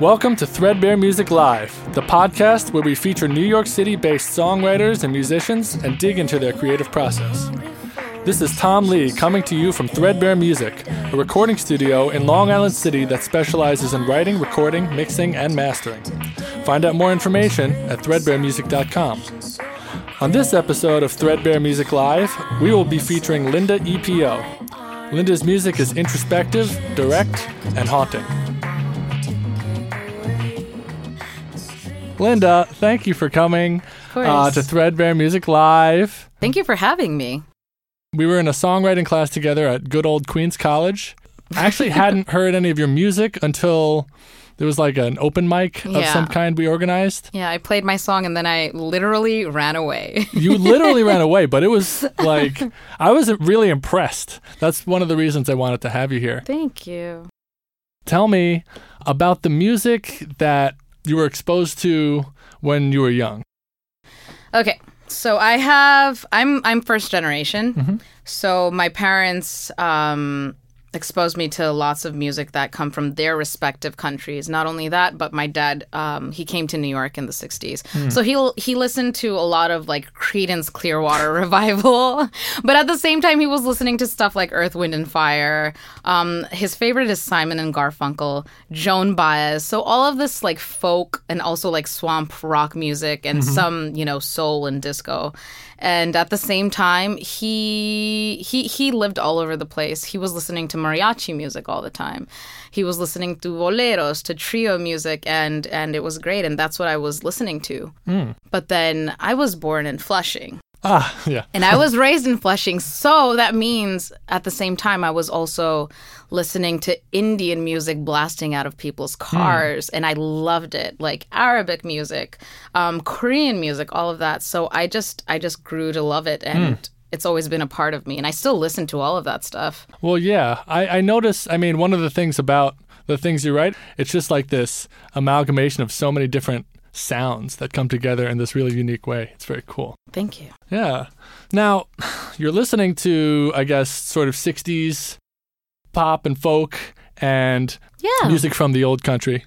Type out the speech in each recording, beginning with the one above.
Welcome to Threadbare Music Live, the podcast where we feature New York City based songwriters and musicians and dig into their creative process. This is Tom Lee coming to you from Threadbare Music, a recording studio in Long Island City that specializes in writing, recording, mixing, and mastering. Find out more information at threadbaremusic.com. On this episode of Threadbare Music Live, we will be featuring Linda EPO. Linda's music is introspective, direct, and haunting. Linda, thank you for coming uh, to Threadbare Music Live. Thank you for having me. We were in a songwriting class together at good old Queens College. I actually hadn't heard any of your music until there was like an open mic of Yeah. some kind we organized. Yeah, I played my song and then I literally ran away. You literally ran away, but it was like I was really impressed. That's one of the reasons I wanted to have you here. Thank you. Tell me about the music that you were exposed to when you were young. Okay. So I have I'm I'm first generation. Mm-hmm. So my parents um exposed me to lots of music that come from their respective countries. Not only that, but my dad um he came to New York in the 60s. Hmm. So he he listened to a lot of like Creedence Clearwater Revival. But at the same time he was listening to stuff like Earth, Wind and Fire. Um his favorite is Simon and Garfunkel, Joan Baez. So all of this like folk and also like swamp rock music and some, you know, soul and disco. And at the same time, he he he lived all over the place. He was listening to mariachi music all the time. He was listening to boleros, to trio music, and and it was great. And that's what I was listening to. Hmm. But then I was born in Flushing. Ah, yeah. And I was raised in Flushing, so that means at the same time I was also listening to Indian music blasting out of people's cars, and I loved it, like Arabic music, um, Korean music, all of that. So I just I just grew to love it, and it's always been a part of me, and I still listen to all of that stuff. Well, yeah. I, I notice, I mean, one of the things about the things you write, it's just like this amalgamation of so many different sounds that come together in this really unique way. It's very cool. Thank you. Yeah. Now, you're listening to, I guess, sort of 60s pop and folk and Yeah. music from the old country.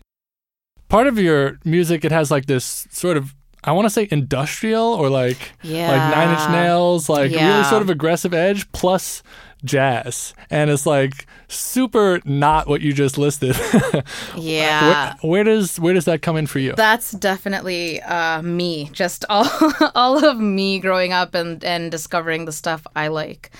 Part of your music, it has like this sort of, I want to say industrial or like, like Nine Inch Nails, like really sort of aggressive edge plus jazz. And it's like super not what you just listed. Yeah. where, where does where does that come in for you? That's definitely uh, me. Just all all of me growing up and and discovering the stuff I like.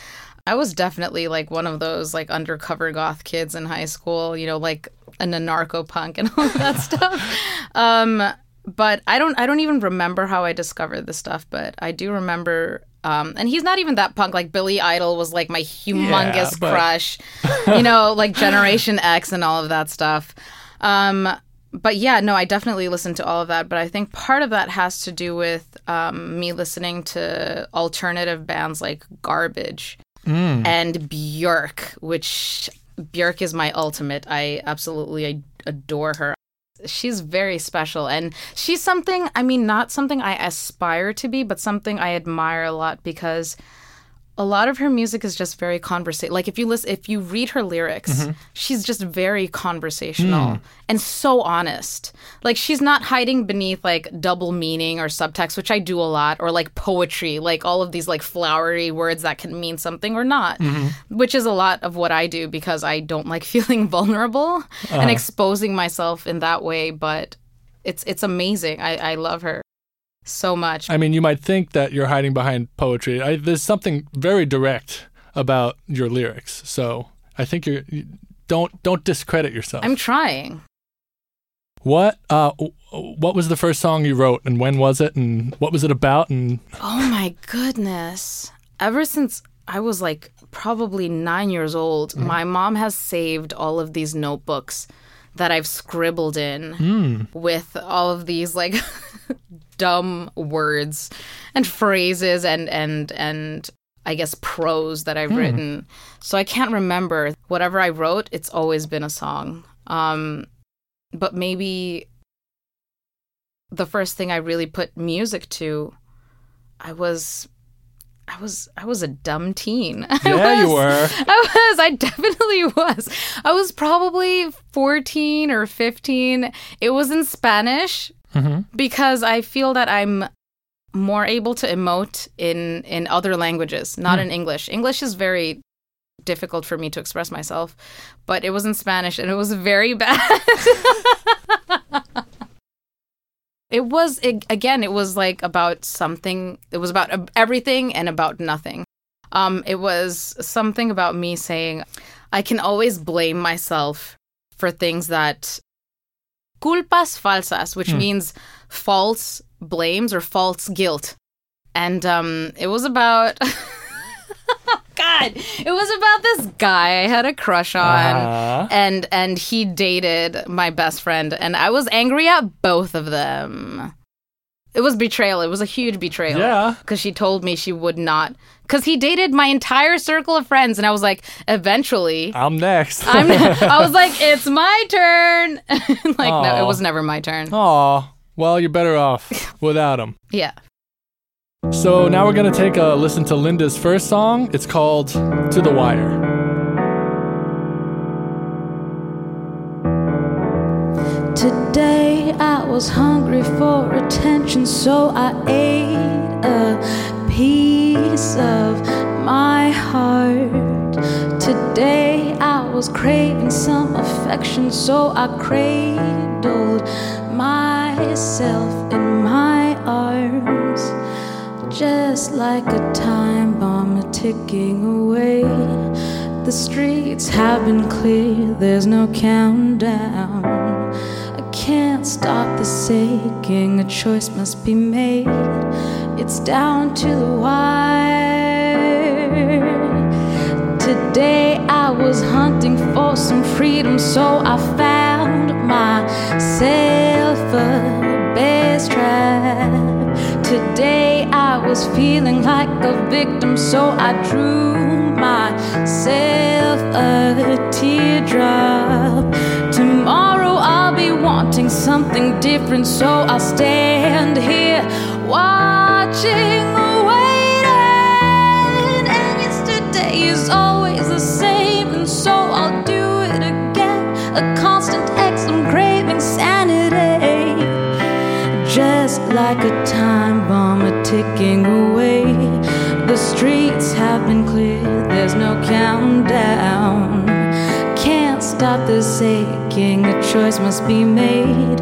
I was definitely like one of those like undercover goth kids in high school, you know, like an anarcho punk and all that stuff. Um, but I don't I don't even remember how I discovered this stuff, but I do remember um, and he's not even that punk. Like Billy Idol was like my humongous but- crush, you know, like Generation X and all of that stuff. Um, but yeah, no, I definitely listened to all of that. But I think part of that has to do with um, me listening to alternative bands like Garbage and Björk, which Björk is my ultimate. I absolutely I adore her. She's very special and she's something, I mean, not something I aspire to be, but something I admire a lot because a lot of her music is just very conversational. Like if you listen, if you read her lyrics, mm-hmm. she's just very conversational hmm. and so honest. Like she's not hiding beneath like double meaning or subtext, which I do a lot, or like poetry, like all of these like flowery words that can mean something or not, mm-hmm. which is a lot of what I do because I don't like feeling vulnerable and uh-huh. exposing myself in that way. But it's it's amazing. I, I love her so much. I mean, you might think that you're hiding behind poetry. I, there's something very direct about your lyrics. So I think you're you, don't don't discredit yourself. I'm trying. what uh what was the first song you wrote and when was it and what was it about and Oh my goodness. Ever since I was like probably nine years old, my mom has saved all of these notebooks that I've scribbled in with all of these like dumb words and phrases and and and I guess prose that I've written. So I can't remember. Whatever I wrote, it's always been a song. Um but maybe the first thing I really put music to, I was I was I was a dumb teen. I Yeah, you was- were. I was. I definitely was. I was probably 14 or 15. It was in Spanish because I feel that I'm more able to emote in in other languages, not in English. English is very difficult for me to express myself, but it was in Spanish and it was very bad. it was it, again it was like about something it was about everything and about nothing um it was something about me saying i can always blame myself for things that culpas falsas which means false blames or false guilt. And um it was about god it was about this guy i had a crush on. Uh-huh. and and he dated my best friend and i was angry at both of them it was betrayal it was a huge betrayal Yeah. because she told me she would not because he dated my entire circle of friends and i was like eventually I'm next. I'm, i was like it's my turn like no it was never my turn Aw. Well, you're better off without him. yeah So now we're gonna take a listen to Linda's first song. It's called "To the Wire." Was hungry for attention, so I ate a piece of my heart. Today I was craving some affection, so I cradled myself in my arms. Just like a time bomb ticking away. The streets have been clear, there's no countdown. Stop the aching, a choice must be made. It's down to the wire. Today I was hunting for some freedom, so I found myself a best trap. Today I was feeling like a victim, so I drew myself a teardrop. Something different, so I'll stand here watching, waiting. And yesterday is always the same, and so I'll do it again. A constant X, I'm craving sanity. Just like a time this a choice must be made.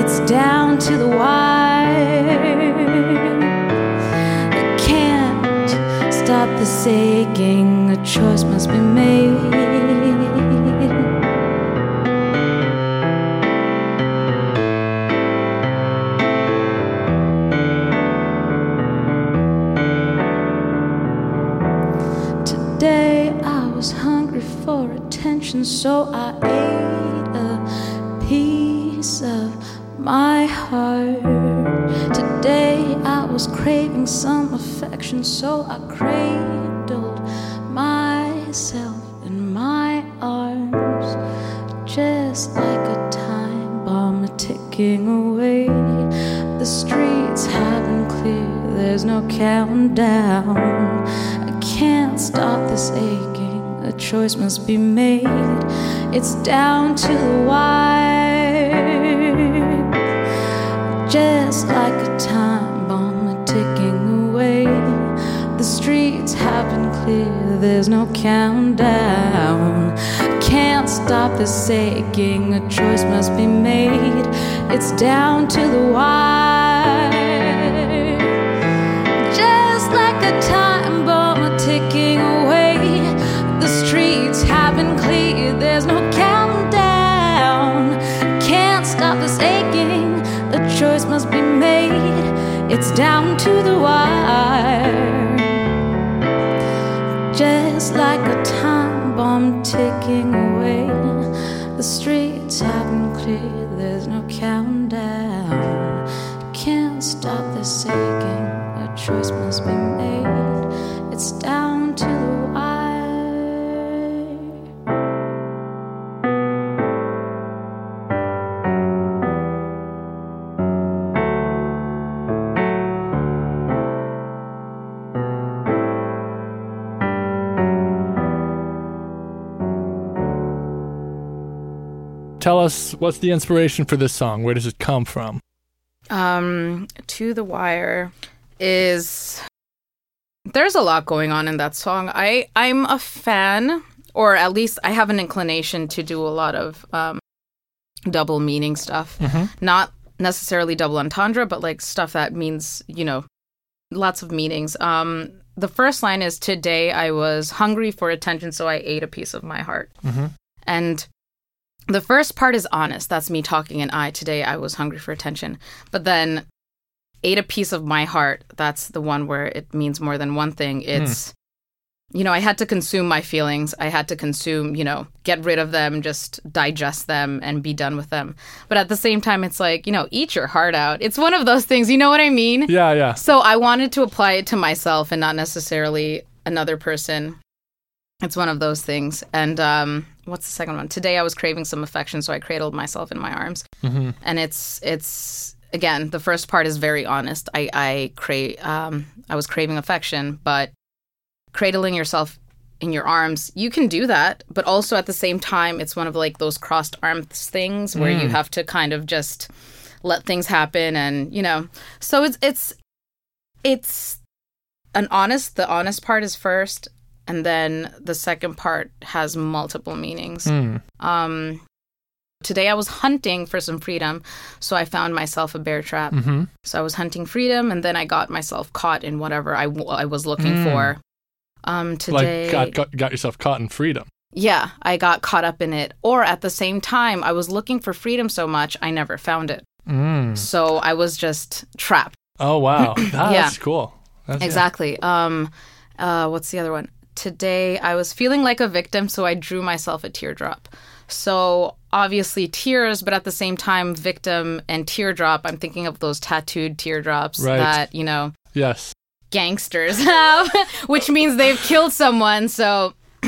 It's down to the wire. I can't stop this aching, a choice must be made. Today I was hungry for attention, so I ate I was craving some affection, so I cradled myself in my arms. Just like a time bomb ticking away. The streets have been clear, there's no countdown. I can't stop this aching, a choice must be made. It's down to the wire. Just like a time been clear, there's no countdown. Can't stop this aching, a choice must be made. It's down to the wire. Just like a time bomb ticking away. The streets have been cleared, there's no countdown. Can't stop this aching, a choice must be made. It's down to the wire. What's the inspiration for this song? Where does it come from? Um, To the Wire is there's a lot going on in that song. I I'm a fan, or at least I have an inclination to do a lot of um, double meaning stuff. Not necessarily double entendre, but like stuff that means you know lots of meanings. Um, the first line is today I was hungry for attention, so I ate a piece of my heart. And the first part is honest. That's me talking and I. Today I was hungry for attention. But then ate a piece of my heart. That's the one where it means more than one thing. It's, you know, I had to consume my feelings. I had to consume, you know, get rid of them, just digest them and be done with them. But at the same time, it's like, you know, eat your heart out. It's one of those things. You know what I mean? Yeah, yeah. So I wanted to apply it to myself and not necessarily another person. It's one of those things. And um, what's the second one? Today I was craving some affection, so I cradled myself in my arms. And it's it's again the first part is very honest. I I cra- um, I was craving affection, but cradling yourself in your arms, you can do that, but also at the same time, it's one of like those crossed arms things where you have to kind of just let things happen, and you know. So it's it's it's an honest. The honest part is first, and then the second part has multiple meanings. Um, today I was hunting for some freedom, so I found myself a bear trap. Mm-hmm. So I was hunting freedom, and then I got myself caught in whatever I, w- I was looking for. Um, today, Like got, got got yourself caught in freedom. yeah, I got caught up in it. Or at the same time, I was looking for freedom so much I never found it. Mm. So I was just trapped. Oh wow, Ah, Yeah. that's cool. That's, yeah. Exactly. Um, uh, what's the other one? Today I was feeling like a victim, so I drew myself a teardrop. So obviously tears, but at the same time, victim and teardrop. I'm thinking of those tattooed teardrops Right. that you know Yes. gangsters have, which means they've killed someone. So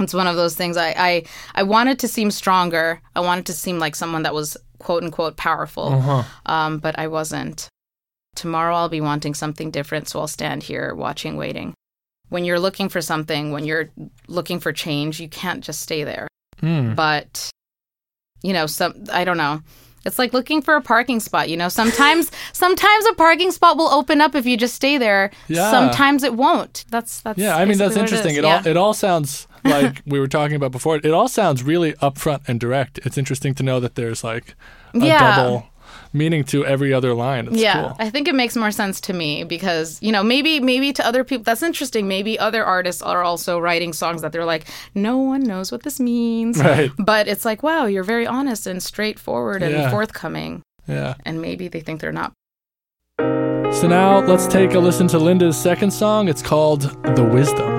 it's one of those things. I, I I wanted to seem stronger. I wanted to seem like someone that was quote unquote powerful, Uh-huh. um, but I wasn't. Tomorrow I'll be wanting something different, so I'll stand here watching, waiting. When you're looking for something, when you're looking for change, you can't just stay there. Mm. But you know, some I don't know. It's like looking for a parking spot, you know. Sometimes sometimes a parking spot will open up if you just stay there. Yeah. Sometimes it won't. That's that's Yeah, I mean that's interesting. It, is. all it all sounds like we were talking about before. It all sounds really upfront and direct. It's interesting to know that there's like a Yeah. double meaning to every other line. It's yeah, cool. I think it makes more sense to me because you know maybe maybe to other people that's interesting. Maybe other artists are also writing songs that they're like, no one knows what this means, Right. But it's like, wow, you're very honest and straightforward and Yeah. forthcoming, Yeah. and maybe they think they're not. So now let's take a listen to Linda's second song. It's called The Wisdom.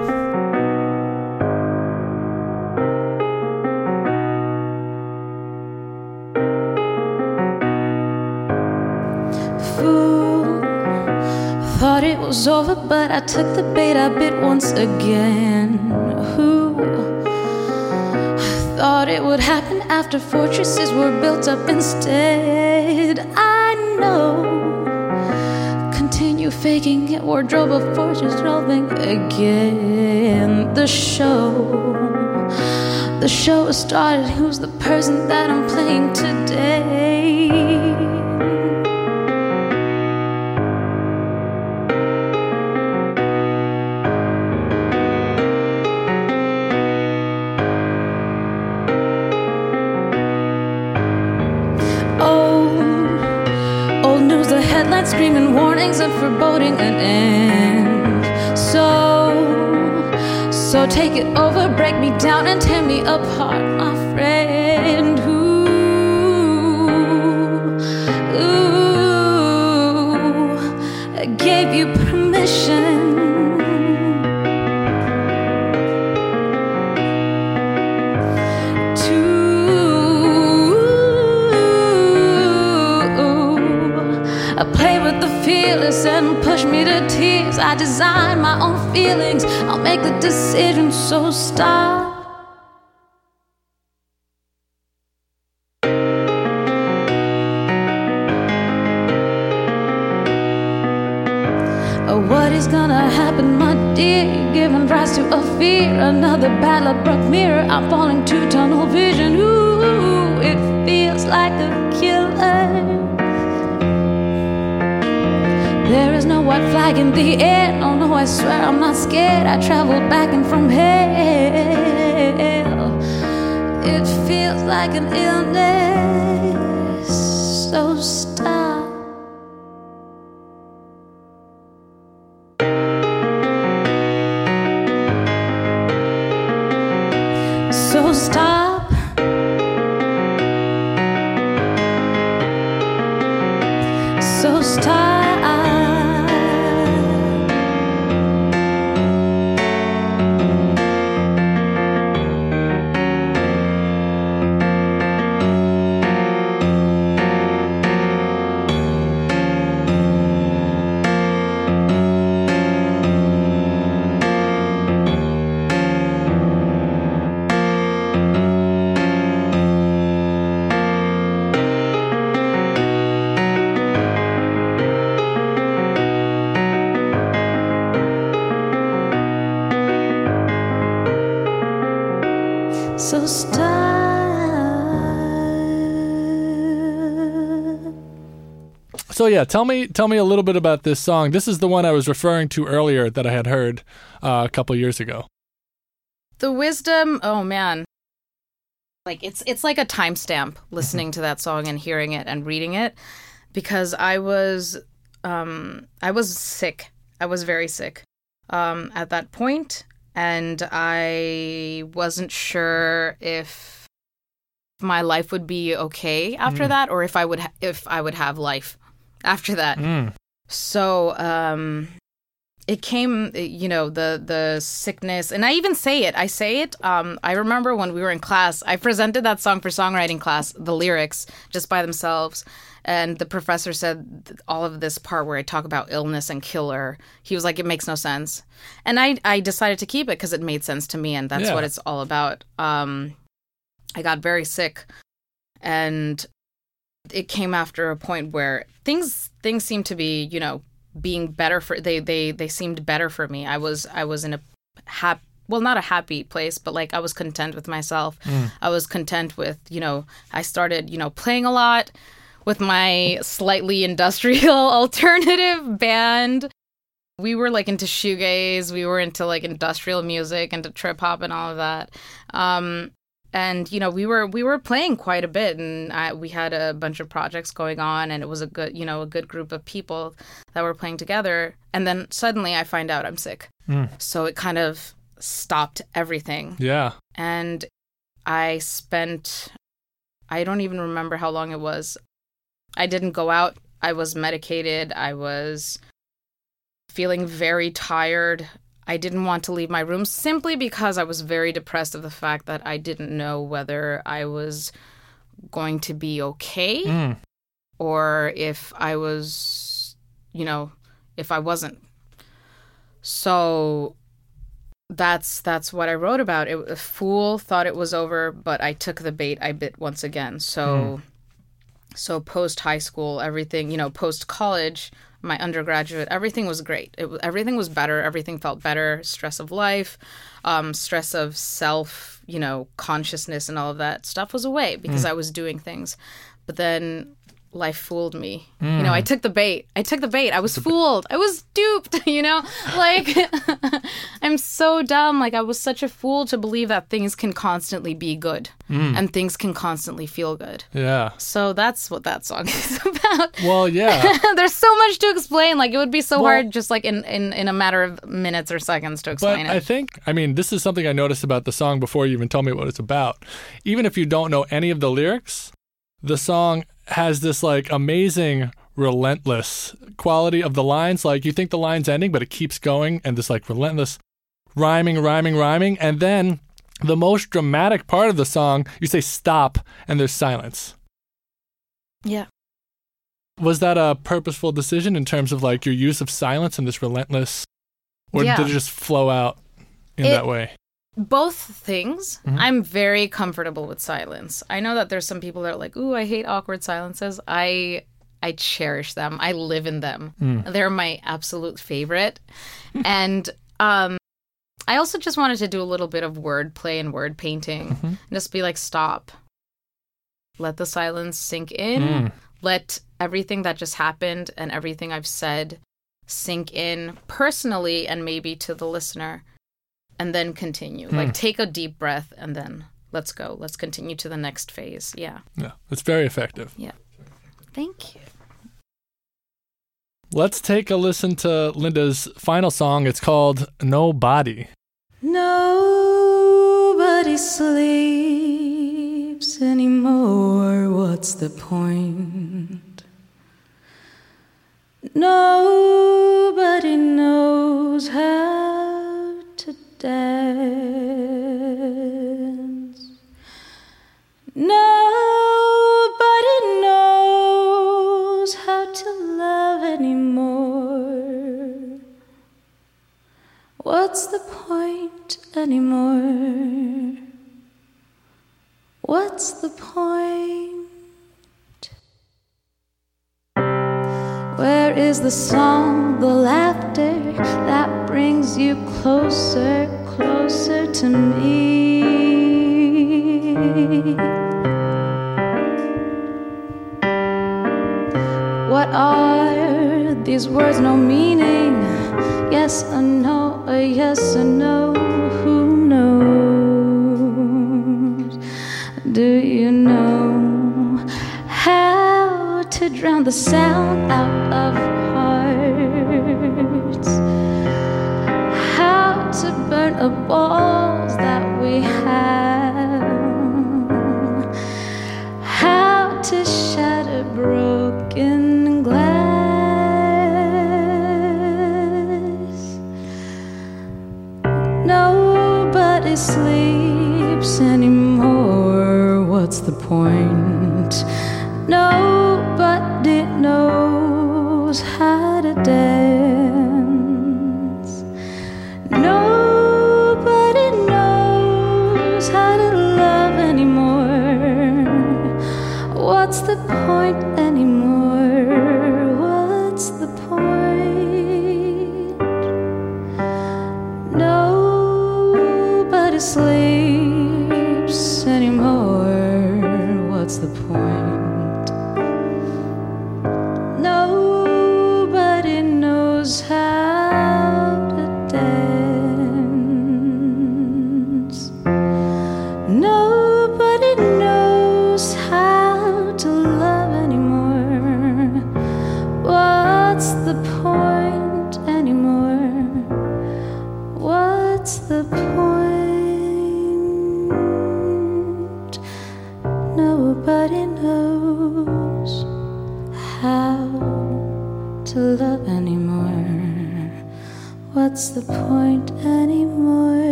Was over, but I took the bait I bit once again. Who thought it would happen after fortresses were built up instead? I know. Continue faking it, wardrobe of fortunes rolling again. The show. The show has started. Who's the person that I'm playing today? Warnings of foreboding an end. So, so take it over, break me down and tear me apart, my friend. Ooh, ooh, I gave you permission. And push me to tears. I design my own feelings. I'll make the decision, so stop. Oh, what is gonna happen, my dear? Giving rise to a fear. Another battle, broke mirror. I'm falling to tunnel vision. Ooh, it feels like a killer. There is no white flag in the air. No, no, I swear I'm not scared. I traveled back and from hell. It feels like an illness. So yeah, tell me tell me a little bit about this song. This is the one I was referring to earlier that I had heard uh, a couple years ago. The wisdom, oh man. Like it's it's like a timestamp listening to that song and hearing it and reading it because I was um I was sick. I was very sick um at that point and I wasn't sure if my life would be okay after that or if I would ha- if I would have life after that. Mm. So um it came you know the the sickness and I even say it. I say it um I remember when we were in class, I presented that song for songwriting class, the lyrics just by themselves. And the professor said all of this part where I talk about illness and killer. He was like, it makes no sense. And I, I decided to keep it because it made sense to me. And that's Yeah. what it's all about. Um, I got very sick. And it came after a point where things things seemed to be you know being better for they they they seemed better for me. I was i was in a hap well not a happy place but like i was content with myself. I was content with you know i started you know playing a lot with my slightly industrial alternative band. We were like into shoegaze. We were into like industrial music into trip hop and all of that. Um and you know we were we were playing quite a bit and I, we had a bunch of projects going on and it was a good you know a good group of people that were playing together. And then suddenly i find out i'm sick. Mm. So it kind of stopped everything. Yeah. and i spent i don't even remember how long it was. I didn't go out. I was medicated. I was feeling very tired i didn't want to leave my room simply because i was very depressed of the fact that i didn't know whether i was going to be okay Mm. or if I was, you know, if I wasn't. So that's that's what I wrote about. It a fool thought it was over, but I took the bait. I bit once again. So so post high school, everything, you know, post college, my undergraduate, everything was great. It, everything was better. Everything felt better. Stress of life, um, stress of self, you know, consciousness and all of that stuff was away because I was doing things. But then life fooled me. You know, I mm. took the bait. I took the bait. I was fooled. I was duped, you know? Like I'm so dumb. Like I was such a fool to believe that things can constantly be good mm. and things can constantly feel good. Yeah. So that's what that song is about. Well, yeah. There's so much to explain. Like it would be so Well- hard just like in, in, in a matter of minutes or seconds to explain But explain I think, I mean, this is something I noticed about the song before you even tell me what it's about. Even if you don't know any of the lyrics, the song has this like amazing, relentless quality of the lines. Like you think the line's ending, but it keeps going, and this like relentless rhyming, rhyming, rhyming. And then the most dramatic part of the song, you say stop, and there's silence. yeah. Was that a purposeful decision in terms of like your use of silence and this relentless, or Yeah. did it just flow out in It- that way? Both things. I'm very comfortable with silence. I know that there's some people that are like, "Ooh, I hate awkward silences." I I cherish them. I live in them. They're my absolute favorite. and um I also just wanted to do a little bit of word play and word painting. And just be like, "Stop. let the silence sink in. Mm. Let everything that just happened and everything I've said sink in personally and maybe to the listener and then continue. Hmm. Like take a deep breath and then let's go. Let's continue to the next phase. Yeah. Yeah, it's very effective. Yeah. Thank you. Let's take a listen to Linda's final song. It's called Nobody. Nobody sleeps anymore. What's the point? Nobody What's the point anymore? What's the point? Where is the song, the laughter that brings you closer, closer to me? What are these words? No meaning. Yes or no, a yes or no. Who knows? Do you know how to drown the sound out of hearts? How to burn a walls Sleeps anymore. What's the point? Nobody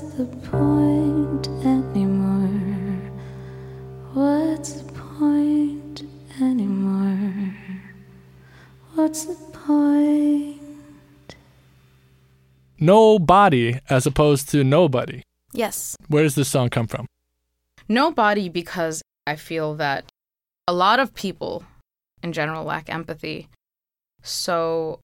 What's the point anymore? What's the point anymore? What's the point? Nobody as opposed to nobody. Yes. Where does this song come from? Nobody because I feel that a lot of people in general lack empathy. So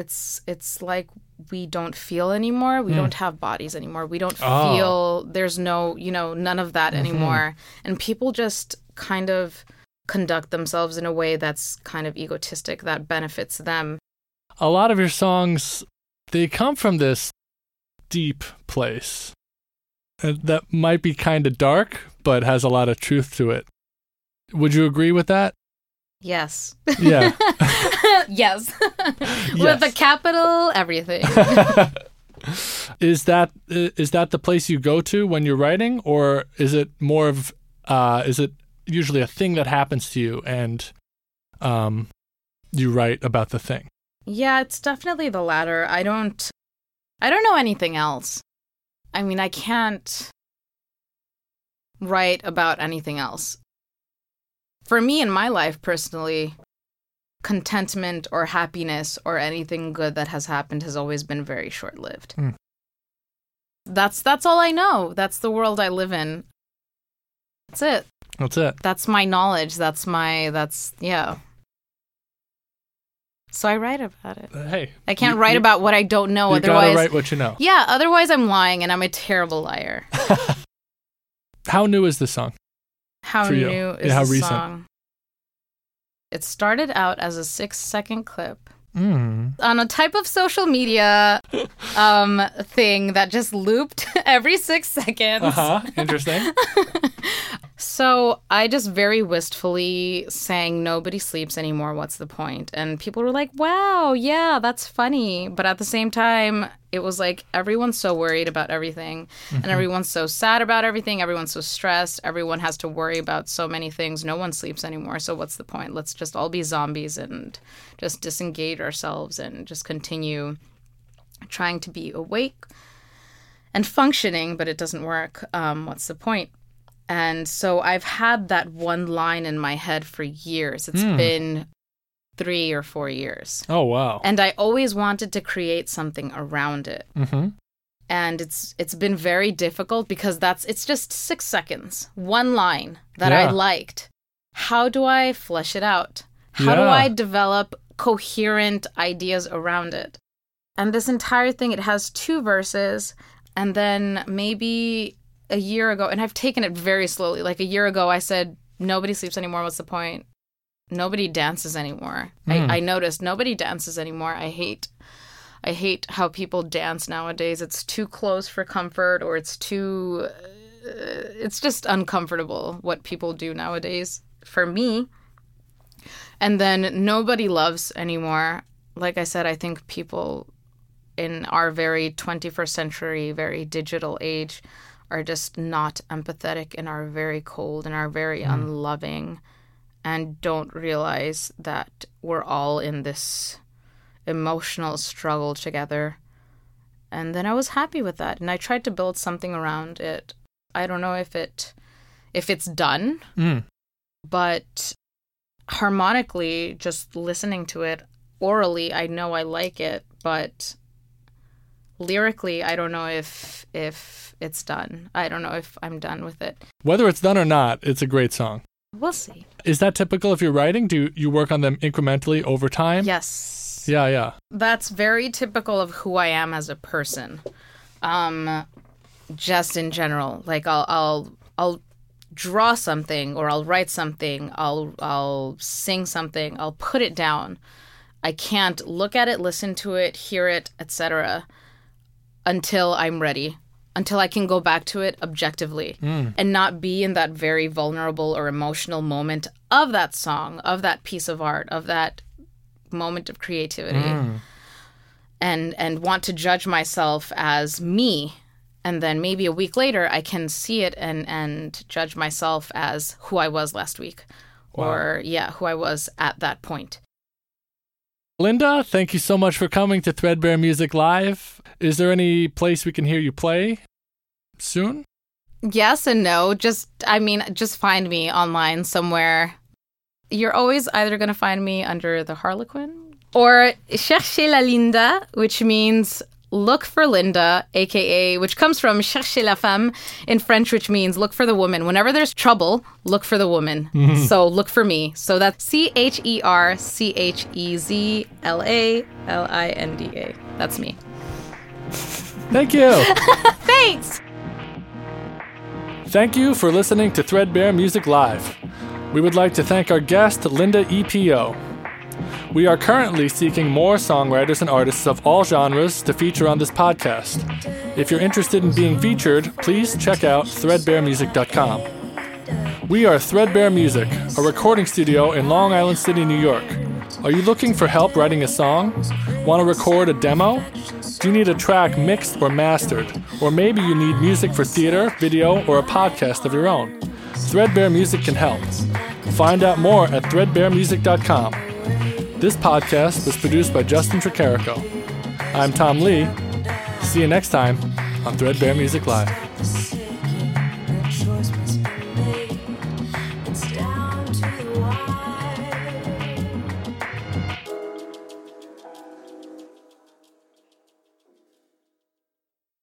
it's it's like we don't feel anymore. We Hmm. don't have bodies anymore. We don't Oh. feel there's no, you know, none of that anymore. And people just kind of conduct themselves in a way that's kind of egotistic that benefits them. A lot of your songs, they come from this deep place uh, that might be kind of dark, but has a lot of truth to it. Would you agree with that? Yes. Yeah. yes. With a capital everything. is that is that the place you go to when you're writing, or is it more of uh, is it usually a thing that happens to you and um, you write about the thing? Yeah, it's definitely the latter. I don't I don't know anything else. I mean, I can't write about anything else. For me in my life personally, contentment or happiness or anything good that has happened has always been very short-lived. Hmm. That's that's all I know. That's the world I live in. That's it. That's it. That's my knowledge. That's my that's yeah. So I write about it. Uh, Hey, I can't you- write you- about what I don't know. You otherwise, gotta write what you know. yeah. Otherwise, I'm lying, and I'm a terrible liar. How new is this song? How For you. new is Yeah, how the recent? song? It started out as a six-second clip Mm. on a type of social media um, thing that just looped every six seconds. Uh huh. Interesting. So I just very wistfully sang Nobody Sleeps Anymore, What's the Point? And people were like, wow, yeah, that's funny. But at the same time, it was like everyone's so worried about everything and everyone's so sad about everything. Everyone's so stressed. Everyone has to worry about so many things. No one sleeps anymore. So what's the point? Let's just all be zombies and just disengage ourselves and just continue trying to be awake and functioning, but it doesn't work. Um, what's the point? And so I've had that one line in my head for years. It's been three or four years. Oh wow. And I always wanted to create something around it. Mm-hmm. And it's it's been very difficult because that's it's just six seconds, one line that I liked. How do I flesh it out? How do I develop coherent ideas around it? And this entire thing, it has two verses, and then maybe a year ago, and I've taken it very slowly. Like a year ago, I said, Nobody sleeps anymore. What's the point? Nobody dances anymore. Mm. I, I noticed nobody dances anymore. I hate I hate how people dance nowadays. It's too close for comfort or it's too uh, it's just uncomfortable what people do nowadays for me. And then nobody loves anymore. Like I said, I think people in our very 21st century, very digital age are just not empathetic and are very cold and are very unloving and don't realize that we're all in this emotional struggle together. And then I was happy with that and I tried to build something around it. I don't know if it if it's done, Mm. but harmonically just listening to it orally I know I like it, but lyrically I don't know if if it's done. I don't know if I'm done with it. Whether it's done or not, it's a great song. We'll see. Is that typical if you're writing? Do you work on them incrementally over time? Yes. Yeah, yeah. that's very typical of who I am as a person. Um, just in general, like I'll I'll I'll draw something or I'll write something. I'll I'll sing something. I'll put it down. I can't look at it, listen to it, hear it, etc. until I'm ready. Until I can go back to it objectively hmm. and not be in that very vulnerable or emotional moment of that song, of that piece of art, of that moment of creativity. Hmm. And and want to judge myself as me. And then maybe a week later I can see it and and judge myself as who I was last week. Or yeah who I was at that point Linda, thank you so much for coming to Threadbare Music Live. Is there any place we can hear you play soon? yes and no just I mean just find me online somewhere you're always either going to find me under the Harlequin or cherchez la Linda which means look for Linda, aka, which comes from cherchez la femme in French, which means look for the woman. Whenever there's trouble, look for the woman. Mm-hmm. So look for me. So that's C H E R C H E Z L A L I N D A. That's me. Thank you. Thanks. Thank you for listening to Threadbare Music Live. We would like to thank our guest, Linda EPO. We are currently seeking more songwriters and artists of all genres to feature on this podcast. If you're interested in being featured, please check out threadbaremusic.com. We are Threadbare Music, a recording studio in Long Island City, New York. Are you looking for help writing a song? Want to record a demo? Do you need a track mixed or mastered? Or maybe you need music for theater, video, or a podcast of your own? Threadbare Music can help. Find out more at threadbaremusic.com. This podcast was produced by Justin Tricarico. I'm Tom Lee. See you next time on Threadbare Music Live.